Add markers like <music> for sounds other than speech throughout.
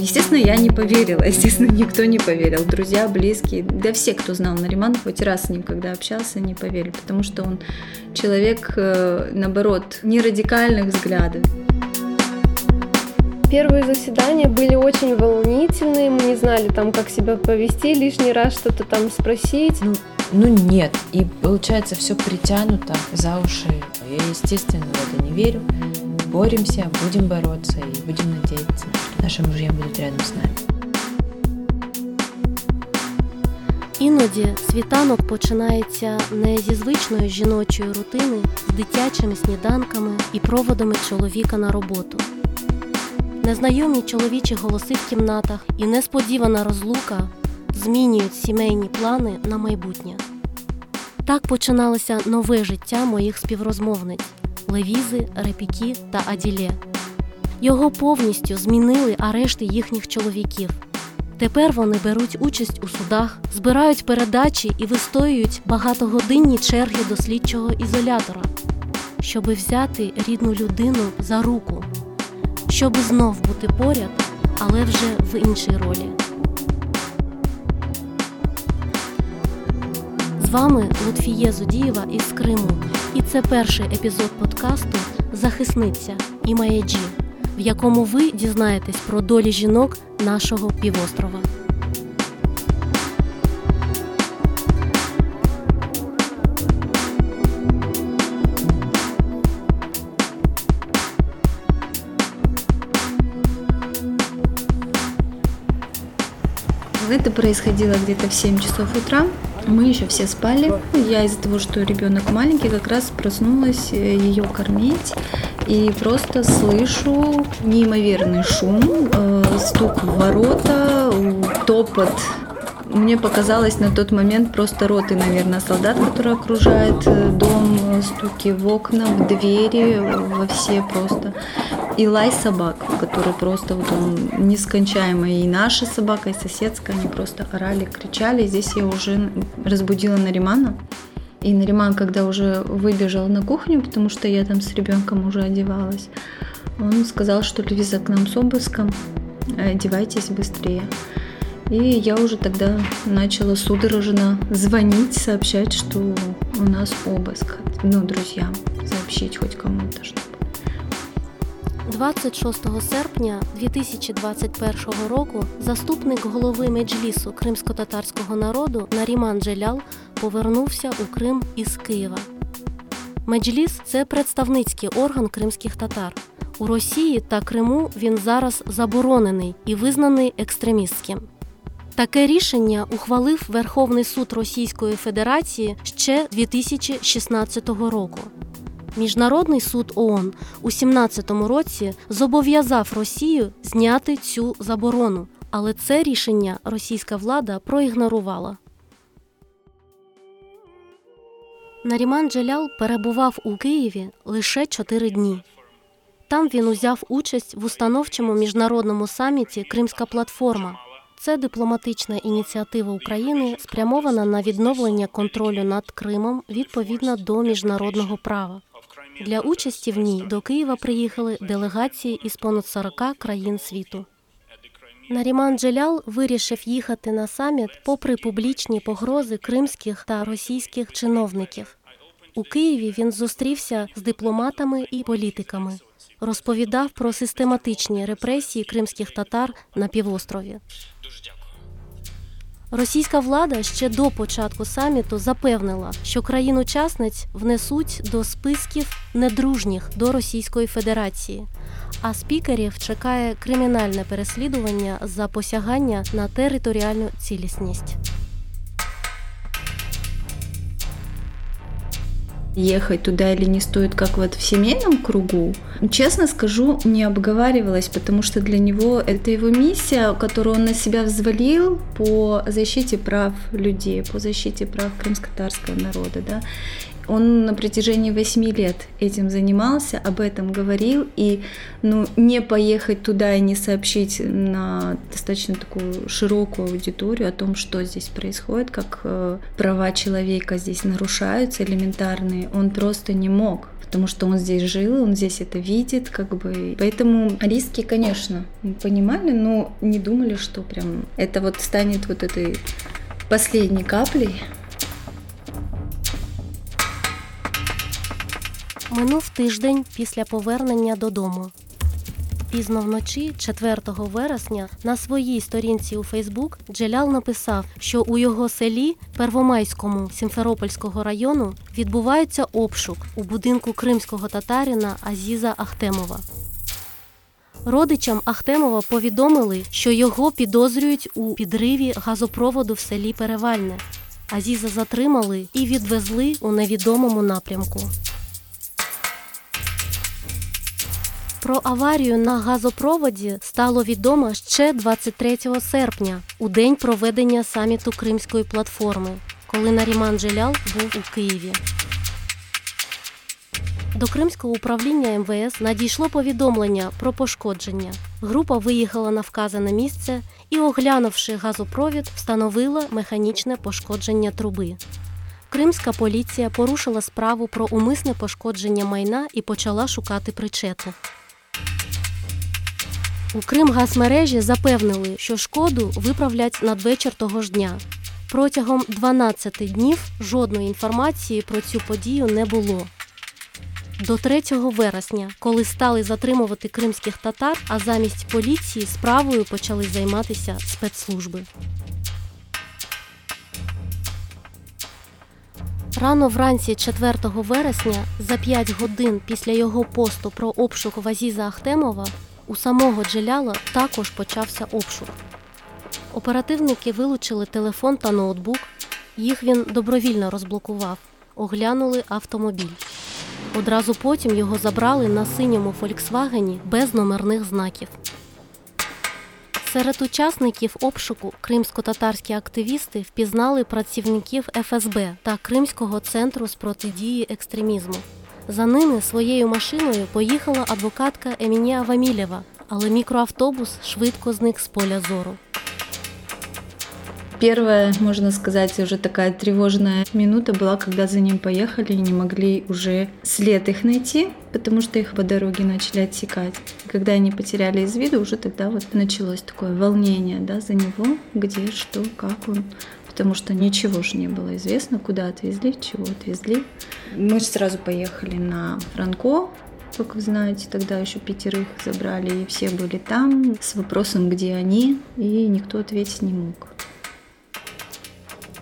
Естественно, я не поверила, <laughs> естественно, никто не поверил. Друзья, близкие, да все, кто знал Нариман, хоть раз с ним когда общался, не поверили, потому что он человек, э, наоборот, не радикальных взглядов. Первые заседания были очень волнительные, мы не знали там, как себя повести, лишний раз что-то там спросить. Ну, ну нет, и получается все притянуто за уши. Я, естественно, в это не верю. Боремся, будем бороться и будем надеяться, что наши мужья будут рядом с нами. Іноді світанок починається не зі звичної жіночої рутини, з дитячими сніданками і проводами чоловіка на роботу незнайомі чоловічі голоси в кімнатах і несподівана розлука змінюють сімейні плани на майбутнє. Так починалося нове життя моїх співрозмовниць Левізи, Репікі та Аділє. Його повністю змінили арешти їхніх чоловіків. Тепер вони беруть участь у судах, збирають передачі і вистоюють багатогодинні черги до слідчого ізолятора, щоби взяти рідну людину за руку щоб знов бути поряд, але вже в іншій ролі. З вами Лутфіє Зудієва із Криму, і це перший епізод подкасту Захисниця і Маяджі, в якому ви дізнаєтесь про долі жінок нашого півострова. Это происходило где-то в 7 часов утра. Мы еще все спали. Я из-за того, что ребенок маленький, как раз проснулась э, ее кормить. И просто слышу неимоверный шум, э, стук в ворота, топот мне показалось на тот момент просто роты, наверное, солдат, которые окружают э, дом, стуки в окна, в двери, во все просто. И лай собак, который просто вот он нескончаемый. И наша собака, и соседская, они просто орали, кричали. Здесь я уже разбудила Наримана. И Нариман, когда уже выбежал на кухню, потому что я там с ребенком уже одевалась, он сказал, что Львиза к нам с обыском, одевайтесь быстрее. И я уже тогда начала судорожно звонить, сообщать, что у нас обыск. Ну, друзьям сообщить хоть кому-то, чтобы 26 серпня 2021 року заступник голови меджлісу кримсько-татарського народу Наріман Джелял повернувся у Крим із Києва. Меджліс це представницький орган кримських татар. У Росії та Криму він зараз заборонений і визнаний екстремістським. Таке рішення ухвалив Верховний суд Російської Федерації ще 2016 року. Міжнародний суд ООН у 2017 році зобов'язав Росію зняти цю заборону, але це рішення російська влада проігнорувала. Наріман Джелял перебував у Києві лише чотири дні. Там він узяв участь в установчому міжнародному саміті Кримська платформа. Це дипломатична ініціатива України, спрямована на відновлення контролю над Кримом відповідно до міжнародного права. Для участі в ній до Києва приїхали делегації із понад 40 країн світу. Наріман Джелял вирішив їхати на саміт попри публічні погрози кримських та російських чиновників. У Києві він зустрівся з дипломатами і політиками розповідав про систематичні репресії кримських татар на півострові. Російська влада ще до початку саміту запевнила, що країн-учасниць внесуть до списків недружніх до Російської Федерації, а спікерів чекає кримінальне переслідування за посягання на територіальну цілісність. Ехать туда или не стоит, как вот в семейном кругу, честно скажу, не обговаривалась, потому что для него это его миссия, которую он на себя взвалил по защите прав людей, по защите прав крымско-татарского народа, да. Он на протяжении 8 лет этим занимался, об этом говорил, и ну, не поехать туда и не сообщить на достаточно такую широкую аудиторию о том, что здесь происходит, как э, права человека здесь нарушаются элементарные, он просто не мог потому что он здесь жил, он здесь это видит, как бы. Поэтому риски, конечно, мы понимали, но не думали, что прям это вот станет вот этой последней каплей. Минув тиждень після повернення додому. Пізно вночі, 4 вересня, на своїй сторінці у Фейсбук Джелял написав, що у його селі Первомайському Сімферопольського району відбувається обшук у будинку кримського татарина Азіза Ахтемова. Родичам Ахтемова повідомили, що його підозрюють у підриві газопроводу в селі Перевальне. Азіза затримали і відвезли у невідомому напрямку. Про аварію на газопроводі стало відомо ще 23 серпня, у день проведення саміту Кримської платформи, коли Наріман Джелял був у Києві. До Кримського управління МВС надійшло повідомлення про пошкодження. Група виїхала на вказане місце і, оглянувши газопровід, встановила механічне пошкодження труби. Кримська поліція порушила справу про умисне пошкодження майна і почала шукати причетних. У Кримгазмережі запевнили, що шкоду виправлять надвечір того ж дня. Протягом 12 днів жодної інформації про цю подію не було. До 3 вересня, коли стали затримувати кримських татар, а замість поліції справою почали займатися спецслужби. Рано вранці 4 вересня, за 5 годин після його посту про обшук Вазіза Ахтемова, у самого Джеляла також почався обшук. Оперативники вилучили телефон та ноутбук. Їх він добровільно розблокував, оглянули автомобіль. Одразу потім його забрали на синьому Фольксвагені без номерних знаків. Серед учасників обшуку кримсько-татарські активісти впізнали працівників ФСБ та Кримського центру з протидії екстремізму. За ними своєю машиною поїхала адвокатка Емінія Вамілєва, але мікроавтобус швидко зник з поля зору. Первая, можно сказать, уже такая тревожная минута была, когда за ним поехали и не могли уже след их найти, потому что их по дороге начали отсекать. И когда они потеряли из виду, уже тогда вот началось такое волнение да, за него, где, что, как он потому что ничего же не было известно, куда отвезли, чего отвезли. Мы сразу поехали на Франко, как вы знаете, тогда еще пятерых забрали, и все были там с вопросом, где они, и никто ответить не мог.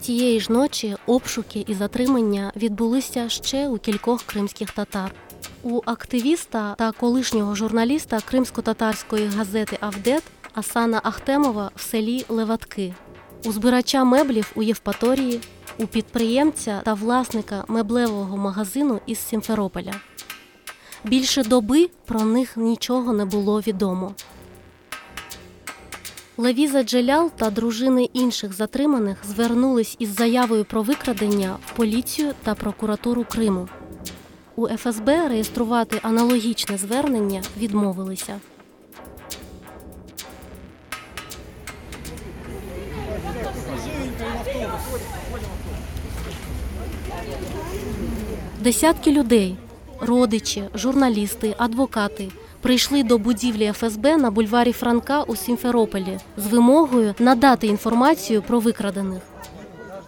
Тієї ж ночі обшуки і затримання відбулися ще у кількох кримських татар. У активіста та колишнього журналіста кримсько-татарської газети Авдет Асана Ахтемова в селі Леватки, у збирача меблів у Євпаторії, у підприємця та власника меблевого магазину із Сімферополя. Більше доби про них нічого не було відомо. Левіза Джелял та дружини інших затриманих звернулись із заявою про викрадення в поліцію та прокуратуру Криму. У ФСБ реєструвати аналогічне звернення відмовилися. Десятки людей родичі, журналісти, адвокати прийшли до будівлі ФСБ на бульварі Франка у Сімферополі з вимогою надати інформацію про викрадених.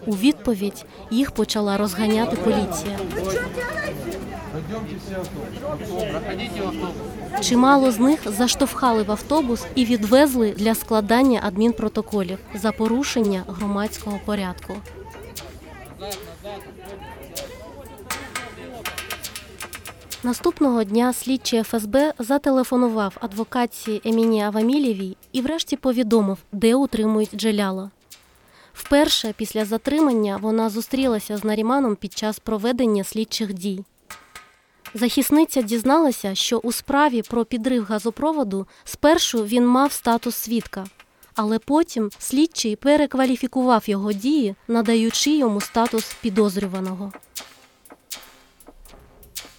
У відповідь їх почала розганяти поліція. Чимало з них заштовхали в автобус і відвезли для складання адмінпротоколів за порушення громадського порядку. Наступного дня слідчий ФСБ зателефонував адвокатці Еміні Авамілєвій і врешті повідомив, де утримують Джеляла. Вперше після затримання вона зустрілася з Наріманом під час проведення слідчих дій. Захисниця дізналася, що у справі про підрив газопроводу спершу він мав статус свідка, але потім слідчий перекваліфікував його дії, надаючи йому статус підозрюваного.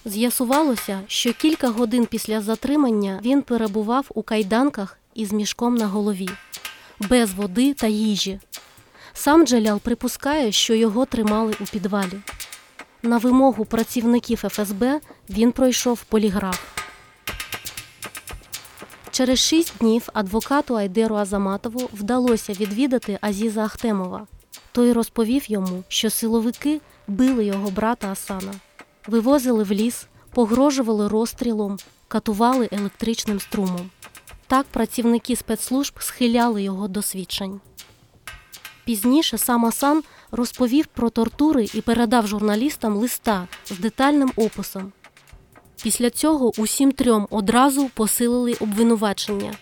З'ясувалося, що кілька годин після затримання він перебував у кайданках із мішком на голові, без води та їжі. Сам Джалял припускає, що його тримали у підвалі. На вимогу працівників ФСБ він пройшов поліграф. Через шість днів адвокату Айдеру Азаматову вдалося відвідати Азіза Ахтемова. Той розповів йому, що силовики били його брата Асана, вивозили в ліс, погрожували розстрілом, катували електричним струмом. Так працівники спецслужб схиляли його до свідчень. Пізніше сам Асан розповів про тортури і передав журналістам листа з детальним описом. Після цього усім трьом одразу посилили обвинувачення.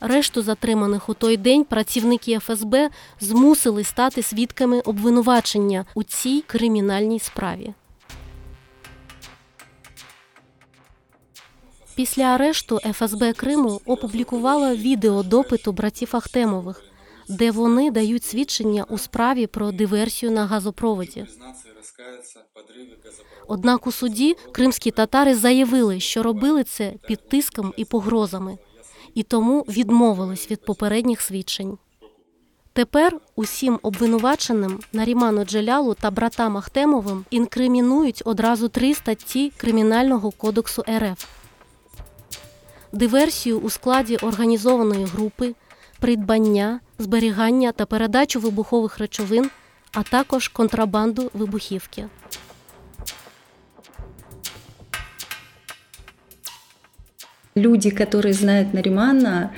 Решту затриманих у той день працівники ФСБ змусили стати свідками обвинувачення у цій кримінальній справі. Після арешту ФСБ Криму опублікувала відео допиту братів Ахтемових, де вони дають свідчення у справі про диверсію на газопроводі. Однак у суді кримські татари заявили, що робили це під тиском і погрозами, і тому відмовились від попередніх свідчень. Тепер усім обвинуваченим Наріману Джелялу та братам Ахтемовим інкримінують одразу три статті Кримінального кодексу РФ. Диверсію у складі організованої групи, придбання, зберігання та передачу вибухових речовин, а також контрабанду вибухівки. Люди, которые знают Наримана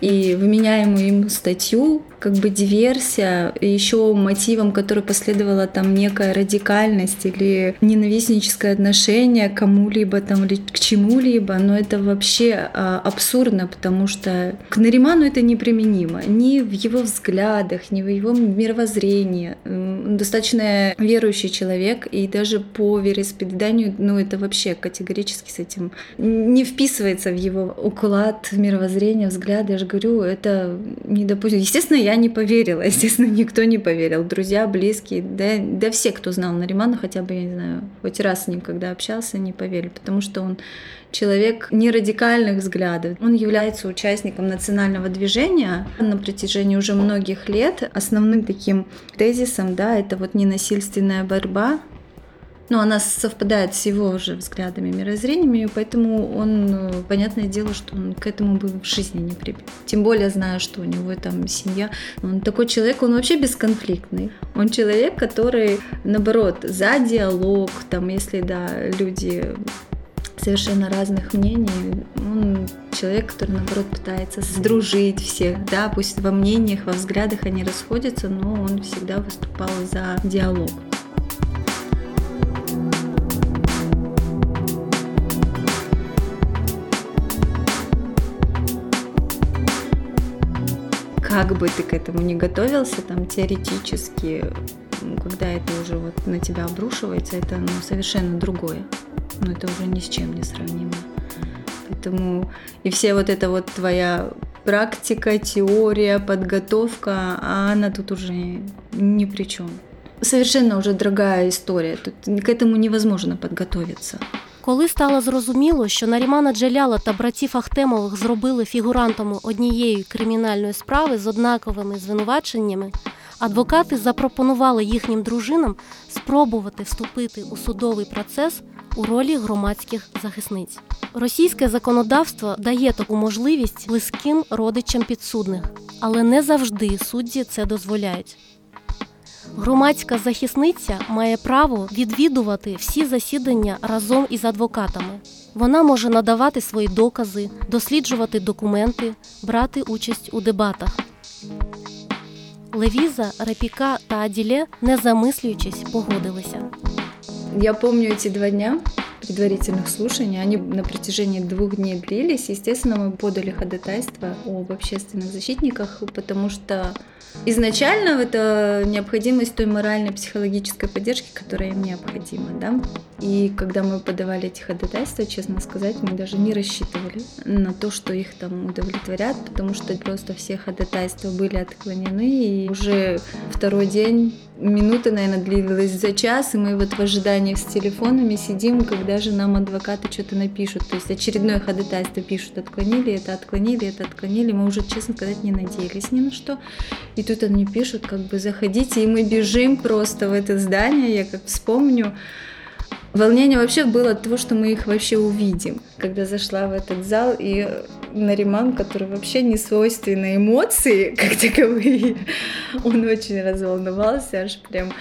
и вменяемую ему статью, как бы диверсия, еще мотивом, который последовала там некая радикальность или ненавистническое отношение к кому-либо там или к чему-либо, но это вообще а, абсурдно, потому что к Нариману это неприменимо ни в его взглядах, ни в его мировоззрении. Достаточно верующий человек, и даже по вероисповеданию, ну это вообще категорически с этим не вписывается в его уклад мировоззрения, взгляды. Говорю, это недопустимо. Естественно, я не поверила, <laughs> естественно, никто не поверил. Друзья, близкие, да, да все, кто знал Наримана, хотя бы, я не знаю, хоть раз с ним, когда общался, не поверили, потому что он человек не радикальных взглядов. Он является участником национального движения на протяжении уже многих лет. Основным таким тезисом, да, это вот ненасильственная борьба но она совпадает с его же взглядами, мирозрениями, поэтому он, понятное дело, что он к этому бы в жизни не прибил. Тем более, зная, что у него там семья. Он такой человек, он вообще бесконфликтный. Он человек, который, наоборот, за диалог, там, если, да, люди совершенно разных мнений. Он человек, который, наоборот, пытается сдружить всех, да, пусть во мнениях, во взглядах они расходятся, но он всегда выступал за диалог. Как бы ты к этому не готовился, там теоретически, когда это уже вот на тебя обрушивается, это ну, совершенно другое. Но это уже ни с чем не сравнимо. Поэтому и все вот это вот твоя практика, теория, подготовка, а она тут уже ни при чем. Совершенно уже другая история. Тут к этому невозможно подготовиться. Коли стало зрозуміло, що Нарімана Джаляла та братів Ахтемових зробили фігурантами однієї кримінальної справи з однаковими звинуваченнями, адвокати запропонували їхнім дружинам спробувати вступити у судовий процес у ролі громадських захисниць. Російське законодавство дає таку можливість близьким родичам підсудних, але не завжди судді це дозволяють. Громадська захисниця має право відвідувати всі засідання разом із адвокатами. Вона може надавати свої докази, досліджувати документи, брати участь у дебатах. Левіза, Репіка та Аділе, не замислюючись, погодилися. Я помню эти два дня предварительных слушаний. Они на протяжении двух дней длились. Естественно, мы подали ходатайство об общественных защитниках, потому что изначально это необходимость той моральной психологической поддержки, которая им необходима. Да? И когда мы подавали эти ходатайства, честно сказать, мы даже не рассчитывали на то, что их там удовлетворят, потому что просто все ходатайства были отклонены, и уже второй день минута, наверное, длилась за час, и мы вот в ожидании с телефонами сидим, когда же нам адвокаты что-то напишут. То есть очередное ходатайство пишут, отклонили это, отклонили это, отклонили. Мы уже, честно сказать, не надеялись ни на что. И тут они пишут, как бы заходите, и мы бежим просто в это здание, я как вспомню. Волнение вообще было от того, что мы их вообще увидим. Когда зашла в этот зал, и Нариман, который вообще не свойственны эмоции, <laughs> как таковые, он очень разволновался, аж прям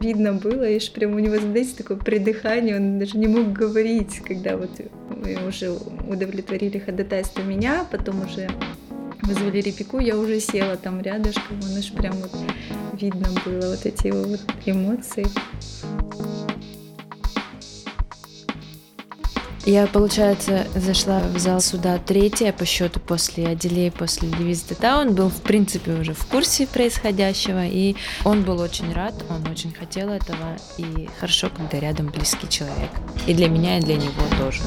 видно было, и аж прям у него, знаете, такое придыхание, он даже не мог говорить, когда вот мы уже удовлетворили ходатайство меня, потом уже вызвали репику, я уже села там рядышком, он аж прям вот видно было вот эти его вот эмоции. Я, получается, зашла в зал суда третья по счету после Аделей, после Левиз Тета. Он был, в принципе, уже в курсе происходящего, и он был очень рад, он очень хотел этого, и хорошо, когда рядом близкий человек. И для меня, и для него тоже.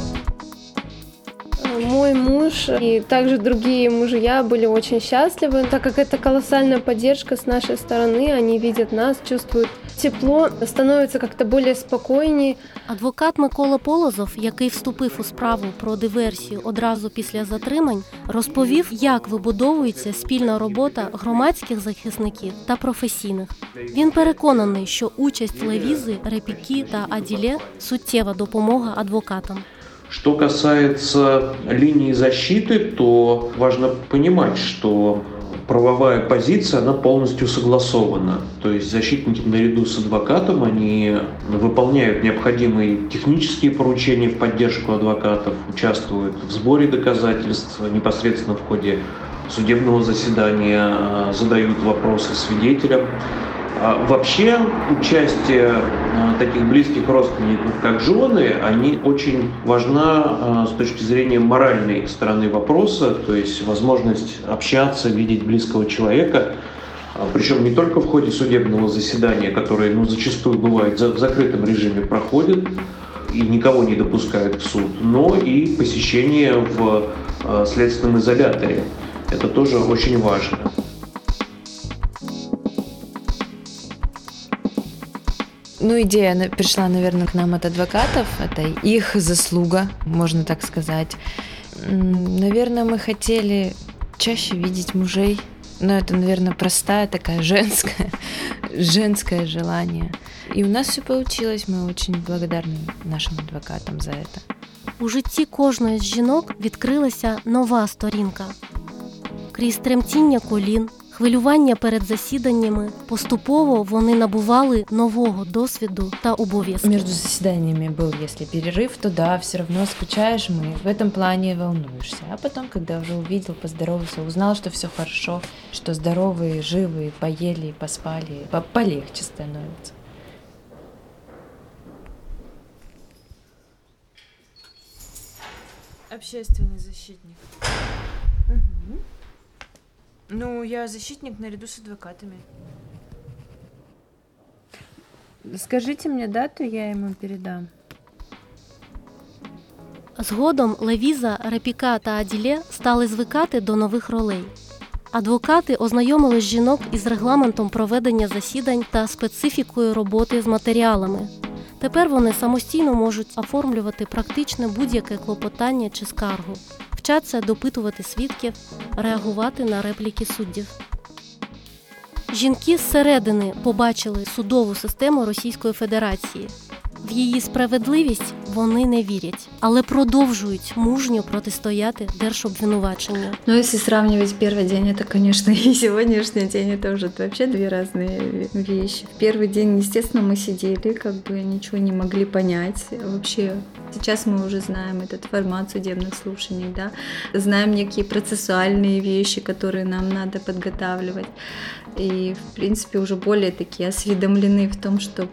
Мой муж и также другие мужья были очень счастливы, так как это колоссальная поддержка с нашей стороны. Они видят нас, чувствуют тепло, становятся как-то более спокойнее. Адвокат Микола Полозов, який вступив у справу про диверсію одразу після затримань, розповів, як вибудовується спільна робота громадських захисників та професійних. Він переконаний, що участь Левізи, Репікі та Аділє суттєва допомога адвокатам. Что касается линии защиты, то важно понимать, что правовая позиция, она полностью согласована. То есть защитники наряду с адвокатом, они выполняют необходимые технические поручения в поддержку адвокатов, участвуют в сборе доказательств непосредственно в ходе судебного заседания, э, задают вопросы свидетелям. А Вообще участие э, таких близких родственников, как жены, они очень важна э, с точки зрения моральной стороны вопроса, то есть возможность общаться, видеть близкого человека, а, причем не только в ходе судебного заседания, которое ну, зачастую бывает в закрытом режиме проходит и никого не допускают в суд, но и посещение в следственном изоляторе. Это тоже очень важно. Ну, идея на- пришла, наверное, к нам от адвокатов. Это их заслуга, можно так сказать. М, Наверное, мы хотели чаще видеть мужей. Но это, наверное, простая такая женская, <laughs> женское желание. И у нас все получилось. Мы очень благодарны нашим адвокатам за это. У житті кожної з жінок відкрилася нова сторінка. Крізь тремтіння колін, хвилювання перед засіданнями, поступово вони набували нового досвіду та обов'язків. Между заседаниями был, если перерыв, то да, все равно скучаешь мы, в этом плане волнуешься. А потом, когда уже увидел, поздоровался, узнал, что все хорошо, что здоровые, живые, поели, поспали, по- полегче становится. Общественный защитник. Ну, я защитник наряду с адвокатами. Скажите мне дату, я ему передам. Згодом Левіза, Репіка та Аділє стали звикати до нових ролей. Адвокати ознайомили жінок із регламентом проведення засідань та специфікою роботи з матеріалами. Тепер вони самостійно можуть оформлювати практично будь-яке клопотання чи скаргу, вчаться допитувати свідків, реагувати на репліки суддів. Жінки зсередини побачили судову систему Російської Федерації. В її справедливість вони не вірять, але продовжують мужньо протистояти держобвинуваченню. Но если сравнивать первый день, это, конечно, и <laughs> сегодняшний день, это уже вообще две разные вещи. В первый день, естественно, мы сидели, как бы ничего не могли понять. Вообще, сейчас мы уже знаем этот формат судебных слушаний, да, знаем некие процессуальные вещи, которые нам надо подготавливать. И, в принципе, уже более такие осведомлены в том, что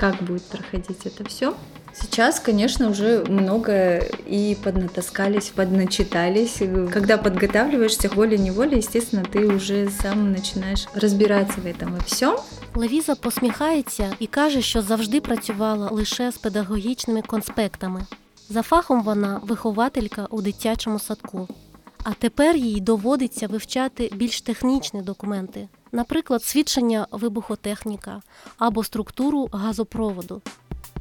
как будет проходить это все. Сейчас, конечно, уже много и поднатаскались, подначитались. Когда подготавливаешься волей-неволей, естественно, ты уже сам начинаешь разбираться в этом во всем. Левіза посміхається і каже, що завжди працювала лише з педагогічними конспектами. За фахом вона вихователька у дитячому садку. А тепер їй доводиться вивчати більш технічні документи, наприклад, свідчення вибухотехніка або структуру газопроводу.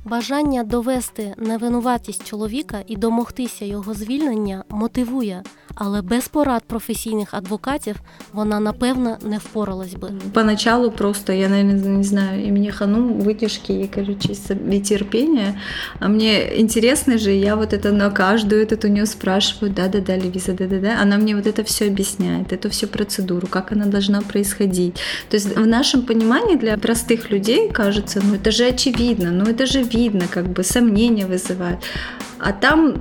Бажання довести невинуватість чоловіка і домогтися його звільнення мотивує, але без порад професійних адвокатів вона напевно не впоралась би. Поначалу просто, я, наверное, не знаю, и мне хану выдержки и, короче, и терпения. А мне интересно же, я вот это на каждую этот у нее спрашиваю, да-да-да, Левиза, да-да-да. Она мне вот это все объясняет, эту всю процедуру, как она должна происходить. То есть в нашем понимании для простых людей кажется, ну это же очевидно, ну это же видно, как бы сомнения вызывает. А там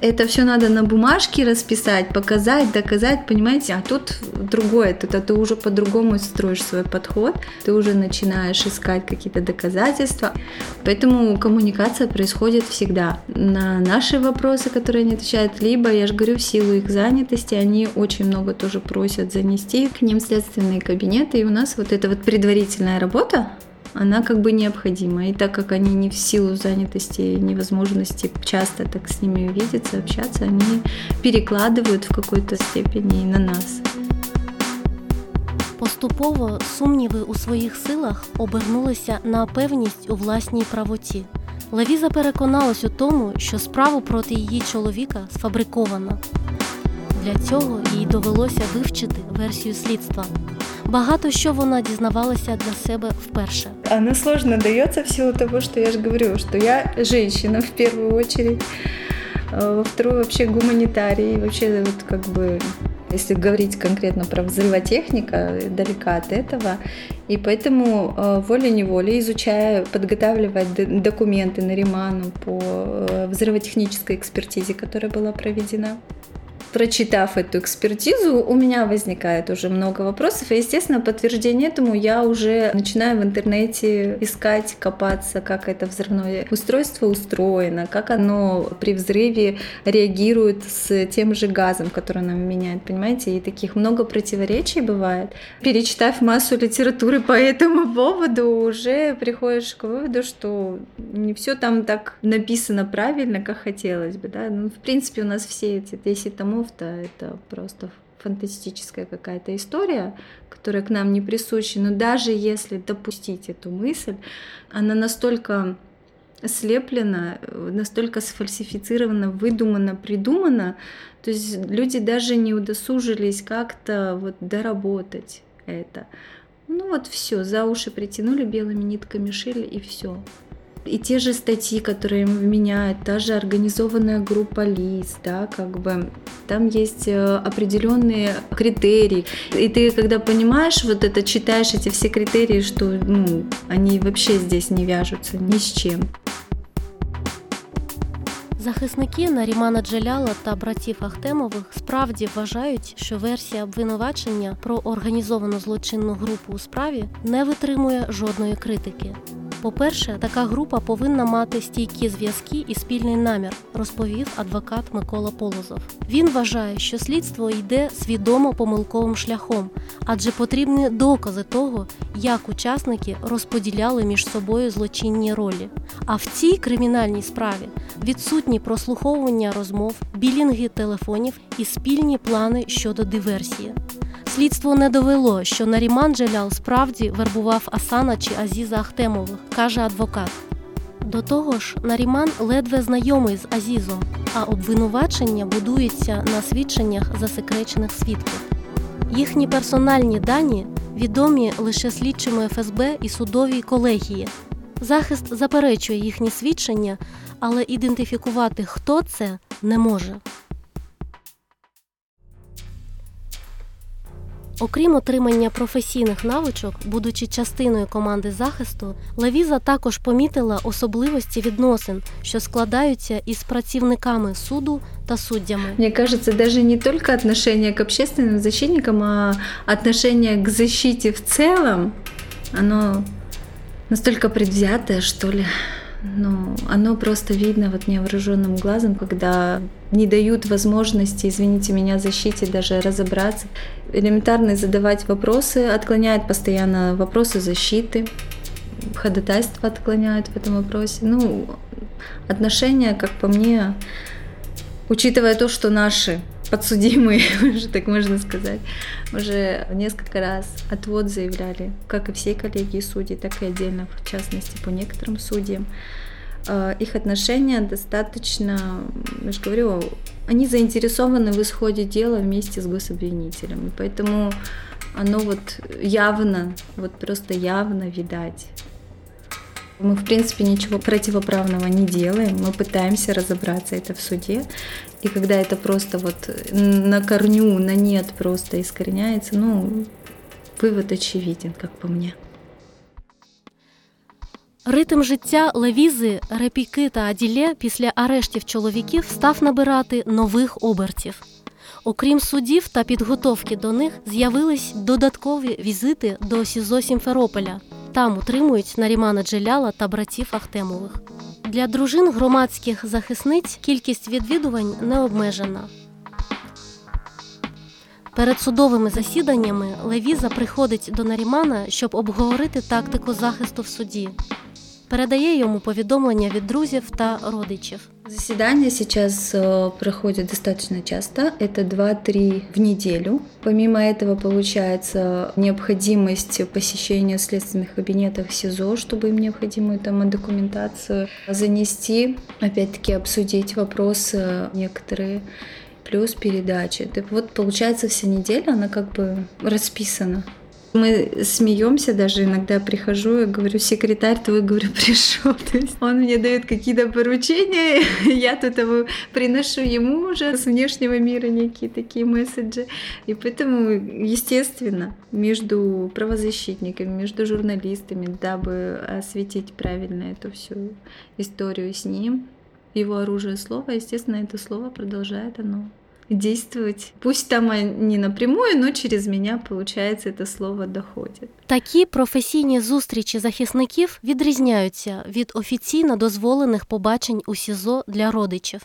это все надо на бумажке расписать, показать, доказать, понимаете? А тут другое, тут а ты уже по-другому строишь свой подход, ты уже начинаешь искать какие-то доказательства. Поэтому коммуникация происходит всегда. На наши вопросы, которые они отвечают, либо, я же говорю, в силу их занятости, они очень много тоже просят занести к ним следственные кабинеты, и у нас вот эта вот предварительная работа, она как бы необходима. И так как они не в силу занятости и невозможности часто так с ними увидеться, общаться, они перекладывают в какой-то степени и на нас. Поступово сумніви у своїх силах обернулися на певність у власній правоті. Левіза переконалась у тому, що справу проти її чоловіка сфабриковано. Для цього їй довелося вивчити версію слідства. Багато що вона дізнавалася для себе вперше. Она сложно дается в силу того, что я же говорю, что я женщина в первую очередь, а во вторую вообще гуманитарий, вообще вот как бы если говорить конкретно про взрывотехника, далека от этого. И поэтому э, волей-неволей, изучая, подготавливая документы на Риману по э, взрывотехнической экспертизе, которая была проведена, прочитав эту экспертизу, у меня возникает уже много вопросов. И, естественно, подтверждение этому я уже начинаю в интернете искать, копаться, как это взрывное устройство устроено, как оно при взрыве реагирует с тем же газом, который нам меняет, понимаете? И таких много противоречий бывает. Перечитав массу литературы по этому поводу, уже приходишь к выводу, что не все там так написано правильно, как хотелось бы. Да? Ну, в принципе, у нас все эти 10 томов Космонавта это просто фантастическая какая-то история, которая к нам не присуща. Но даже если допустить эту мысль, она настолько слеплена, настолько сфальсифицирована, выдумана, придумана, то есть люди даже не удосужились как-то вот доработать это. Ну вот все, за уши притянули белыми нитками, шили и все И те же статьи, которые им вменяют, та же организованная группа лиц, да, как бы там есть э, определенные критерии. И ты, когда понимаешь, вот это читаешь эти все критерии, что ну, они вообще здесь не вяжутся ни с чем. Захисники Нарімана Джеляла та братів Ахтемових справді вважають, що версія обвинувачення про організовану злочинну групу у справі не витримує жодної критики. По-перше, така група повинна мати стійкі зв'язки і спільний намір, розповів адвокат Микола Полозов. Він вважає, що слідство йде свідомо помилковим шляхом, адже потрібні докази того, як учасники розподіляли між собою злочинні ролі. А в цій кримінальній справі відсутні прослуховування розмов, білінги телефонів і спільні плани щодо диверсії. Слідство не довело, що Наріман Джелял справді вербував Асана чи Азіза Ахтемових, каже адвокат. До того ж, Наріман ледве знайомий з Азізом, а обвинувачення будується на свідченнях засекречених свідків. Їхні персональні дані відомі лише слідчими ФСБ і судовій колегії. Захист заперечує їхні свідчення, але ідентифікувати, хто це, не може. Окрім отримання професійних навичок, будучи частиною команди захисту, Левіза також помітила особливості відносин, що складаються із працівниками суду та суддями. Мені кажется, даже не тільки отношение к общественным защитникам, а отношение к защите в целом, оно настолько предвзятое, что ли. Но оно просто видно вот невооруженным глазом, когда не дают возможности, извините меня, защите даже разобраться. Элементарно задавать вопросы, отклоняют постоянно вопросы защиты, ходатайство отклоняют в этом вопросе. Ну, отношения, как по мне, учитывая то, что наши подсудимые, <laughs> уже так можно сказать, уже несколько раз отвод заявляли, как и всей коллегии судей, так и отдельно, в частности, по некоторым судьям. Э, их отношения достаточно, я же говорю, они заинтересованы в исходе дела вместе с гособвинителем. И поэтому оно вот явно, вот просто явно видать. Мы, в принципе, ничего противоправного не делаем. Мы пытаемся разобраться это в суде. И когда это просто вот на корню, на нет просто искореняется, ну, вывод очевиден, как по мне. Ритм життя Левізи, Репіки та Аділє після арештів чоловіків став набирати нових обертів. Окрім судів та підготовки до них, з'явились додаткові візити до СІЗО Сімферополя. Там утримують Нарімана Джеляла та братів Ахтемових. Для дружин громадських захисниць кількість відвідувань не обмежена. Перед судовими засіданнями Левіза приходить до Нарімана, щоб обговорити тактику захисту в суді. Передає йому повідомлення від друзів та родичів. Заседания сейчас э, проходят достаточно часто, это 2-3 в неделю. Помимо этого получается необходимость посещения следственных кабинетов СИЗО, чтобы им необходимую там документацию занести, опять-таки обсудить вопросы некоторые, плюс передачи. Так вот, получается, вся неделя, она как бы расписана. Мы смеемся даже иногда прихожу и говорю, секретарь твой, говорю, <laughs> пришел. То есть он мне дает какие-то поручения, <laughs> я тут его приношу ему уже с внешнего мира некие такие месседжи. И поэтому, естественно, между правозащитниками, между журналистами, дабы осветить правильно эту всю историю с ним, его оружие слова, естественно, это слово продолжает оно действовать. Пусть там не напрямую, но через меня, получается, это слово доходит. Такі професійні зустрічі захисників відрізняються від офіційно дозволених побачень у СІЗО для родичів.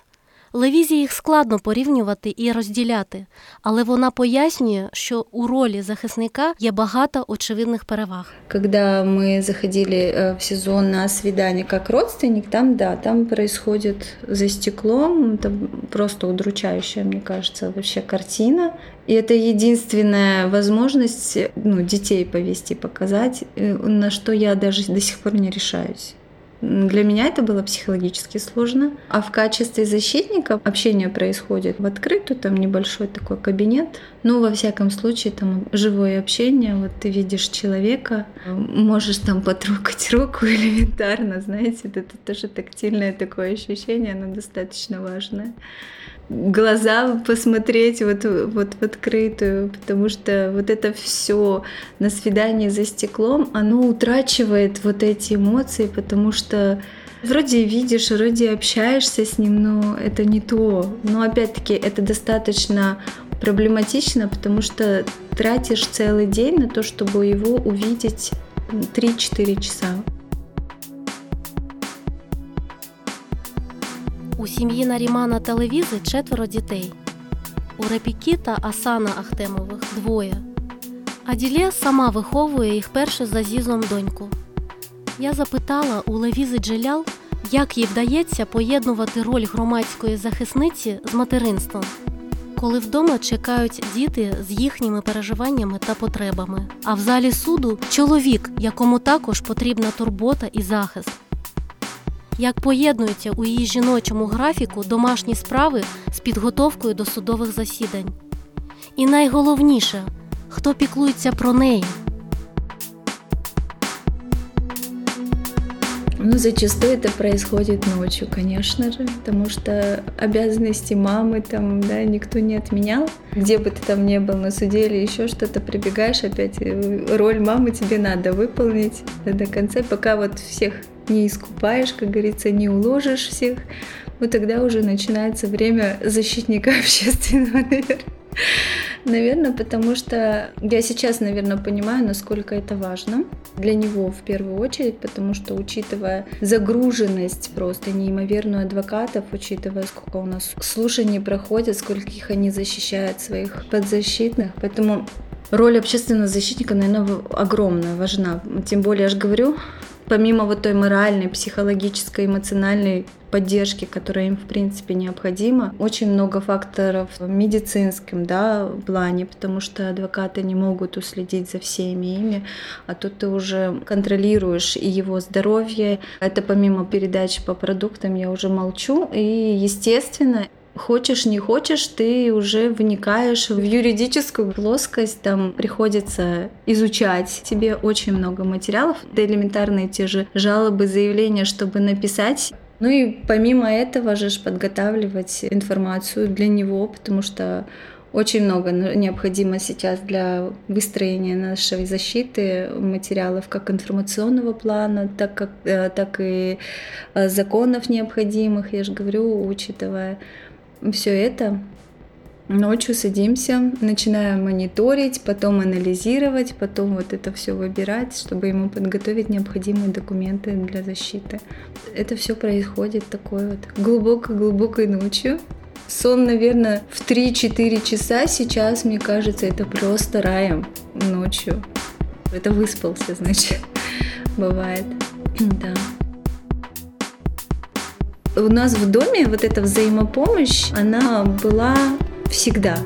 Левізі їх складно порівнювати і розділяти, але вона пояснює, що у ролі захисника є багато очевидних переваг. Когда мы заходили э, в СИЗО на свидание как родственник, там да, там происходит за стеклом, это просто удручающая, мне кажется, вообще картина. И это единственная возможность ну, детей повести, показать, э, на что я даже до сих пор не решаюсь. Для меня это было психологически сложно. А в качестве защитника общение происходит в открытую, там небольшой такой кабинет. Ну, во всяком случае, там живое общение. Вот ты видишь человека, можешь там потрогать руку <laughs> элементарно, знаете, это тоже тактильное такое ощущение, оно достаточно важное глаза посмотреть вот, вот в открытую, потому что вот это все на свидании за стеклом, оно утрачивает вот эти эмоции, потому что вроде видишь, вроде общаешься с ним, но это не то. Но опять-таки это достаточно проблематично, потому что тратишь целый день на то, чтобы его увидеть 3-4 часа. У сім'ї Нарімана та Левізи четверо дітей. У Репікі та Асана Ахтемових двоє. Аділє сама виховує їх перше за зізом доньку. Я запитала у Левізи Джелял, як їй вдається поєднувати роль громадської захисниці з материнством, коли вдома чекають діти з їхніми переживаннями та потребами. А в залі суду чоловік, якому також потрібна турбота і захист як поєднуються у її жіночому графіку домашні справи з підготовкою до судових засідань. І найголовніше, хто піклується про неї. Ну, зачастую это происходит ночью, конечно же, потому что обязанности мамы там, да, никто не отменял. Где бы ты там ни был на суде или еще что-то, прибегаешь опять, э, роль мамы тебе надо выполнить до конца, пока вот всех не искупаешь, как говорится, не уложишь всех, вот тогда уже начинается время защитника <laughs> общественного, наверное. Наверное, потому что я сейчас, наверное, понимаю, насколько это важно для него в первую очередь, потому что учитывая загруженность просто неимоверную адвокатов, учитывая, сколько у нас слушаний проходят, скольких они защищают своих подзащитных, поэтому роль общественного защитника, наверное, огромная, важна. Тем более, я же говорю, помимо вот той моральной, психологической, эмоциональной поддержки, которая им в принципе необходима, очень много факторов в медицинском да, плане, потому что адвокаты не могут уследить за всеми ими, а тут ты уже контролируешь и его здоровье. Это помимо передач по продуктам я уже молчу. И, естественно, хочешь не хочешь, ты уже вникаешь в юридическую плоскость, там приходится изучать. Тебе очень много материалов, да элементарные те же жалобы, заявления, чтобы написать. Ну и помимо этого же подготавливать информацию для него, потому что очень много необходимо сейчас для выстроения нашей защиты материалов как информационного плана, так, как, э, так и э, законов необходимых, я же говорю, учитывая все это ночью садимся, начинаем мониторить, потом анализировать, потом вот это все выбирать, чтобы ему подготовить необходимые документы для защиты. Это все происходит такой вот глубокой-глубокой ночью. Сон, наверное, в 3-4 часа сейчас, мне кажется, это просто раем ночью. Это выспался, значит, <laughs> бывает. Да у нас в доме вот эта взаимопомощь, она была всегда.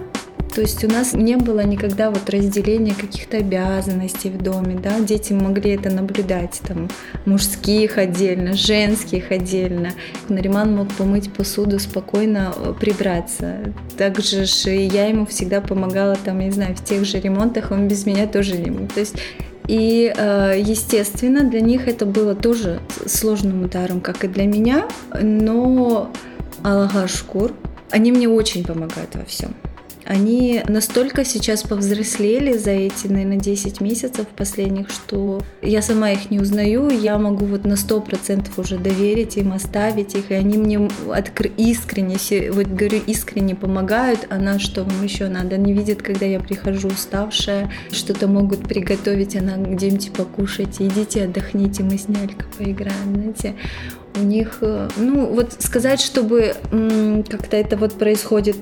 То есть у нас не было никогда вот разделения каких-то обязанностей в доме, да, дети могли это наблюдать, там, мужских отдельно, женских отдельно. Нариман мог помыть посуду, спокойно э, прибраться. Также же я ему всегда помогала, там, не знаю, в тех же ремонтах, он без меня тоже не мог. То есть и, э, естественно, для них это было тоже сложным ударом, как и для меня. Но Аллаха Шкур, они мне очень помогают во всем. Они настолько сейчас повзрослели за эти, наверное, 10 месяцев последних, что я сама их не узнаю, я могу вот на 100% уже доверить им, оставить их, и они мне откр- искренне, вот говорю, искренне помогают, а на что вам еще надо? Они видят, когда я прихожу уставшая, что-то могут приготовить, она где-нибудь покушать, идите отдохните, мы с Нялькой поиграем, знаете у них, э, ну вот сказать, чтобы как-то это вот происходит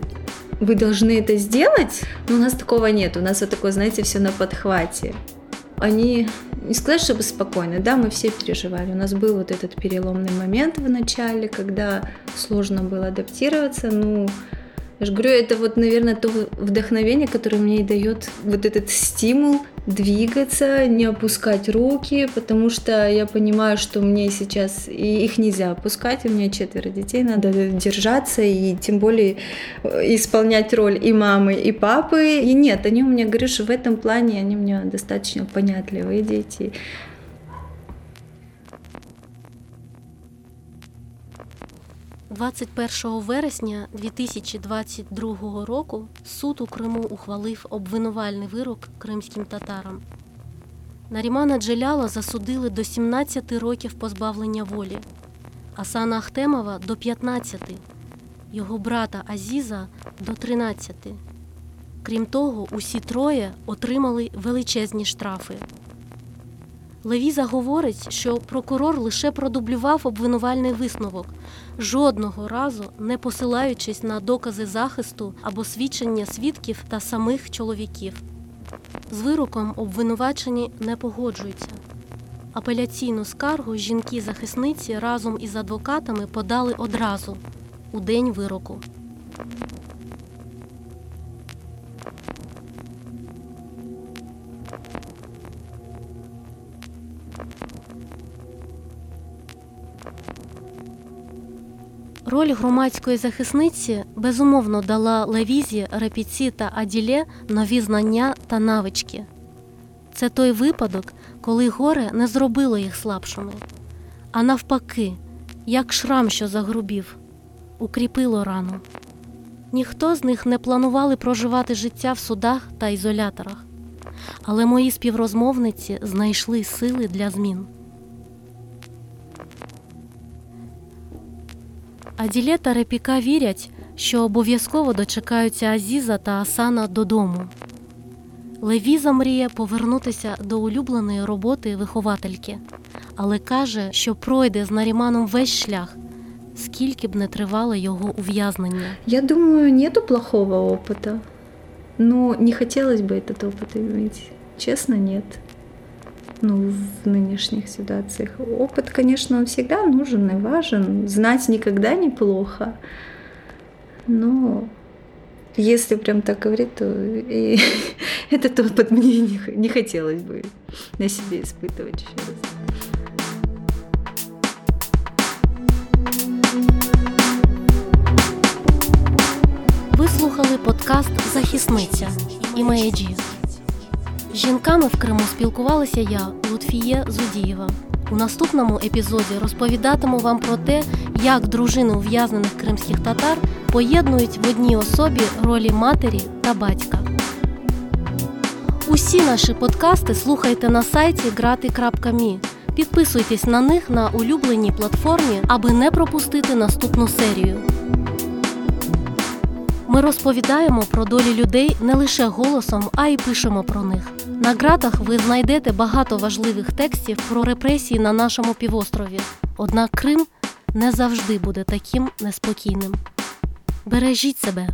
вы должны это сделать, но у нас такого нет. У нас вот такое, знаете, все на подхвате. Они, не сказать, чтобы спокойно, да, мы все переживали. У нас был вот этот переломный момент в начале, когда сложно было адаптироваться, ну, я же говорю, это вот, наверное, то вдохновение, которое мне и дает вот этот стимул двигаться, не опускать руки, потому что я понимаю, что мне сейчас и их нельзя опускать, у меня четверо детей, надо держаться и тем более э, исполнять роль и мамы, и папы. И нет, они у меня, говоришь, в этом плане они у меня достаточно понятливые дети. 21 вересня 2022 року суд у Криму ухвалив обвинувальний вирок кримським татарам. Нарімана Джеляла засудили до 17 років позбавлення волі, Асана Ахтемова до 15, його брата Азіза до 13. Крім того, усі троє отримали величезні штрафи. Левіза говорить, що прокурор лише продублював обвинувальний висновок, жодного разу не посилаючись на докази захисту або свідчення свідків та самих чоловіків. З вироком обвинувачені не погоджуються. Апеляційну скаргу жінки-захисниці разом із адвокатами подали одразу у день вироку. Роль громадської захисниці безумовно дала Левізі, Репіці та Аділє нові знання та навички. Це той випадок, коли горе не зробило їх слабшими, а навпаки, як шрам, що загрубів, укріпило рану. Ніхто з них не планували проживати життя в судах та ізоляторах, але мої співрозмовниці знайшли сили для змін. Аділє та Репіка вірять, що обов'язково дочекаються Азіза та Асана додому. Левіза мріє повернутися до улюбленої роботи виховательки, але каже, що пройде з Наріманом весь шлях, скільки б не тривало його ув'язнення. Я думаю, нету плохого опыта. Но не хотелось бы этот опыт иметь. Честно, нет. ну, в нынешних ситуациях. Опыт, конечно, он всегда нужен и важен. Знать никогда неплохо. Но если прям так говорить, то и <laughs> этот опыт мне не, х- не хотелось бы на себе испытывать еще раз. Ви слухали подкаст Захисниця і Маєджі. З жінками в Криму спілкувалася я, Лутфіє Зудієва. У наступному епізоді розповідатиму вам про те, як дружини ув'язнених кримських татар поєднують в одній особі ролі матері та батька. Усі наші подкасти слухайте на сайті grati.me. Підписуйтесь на них на улюбленій платформі, аби не пропустити наступну серію. Ми розповідаємо про долі людей не лише голосом, а й пишемо про них. На ґратах ви знайдете багато важливих текстів про репресії на нашому півострові. Однак Крим не завжди буде таким неспокійним. Бережіть себе.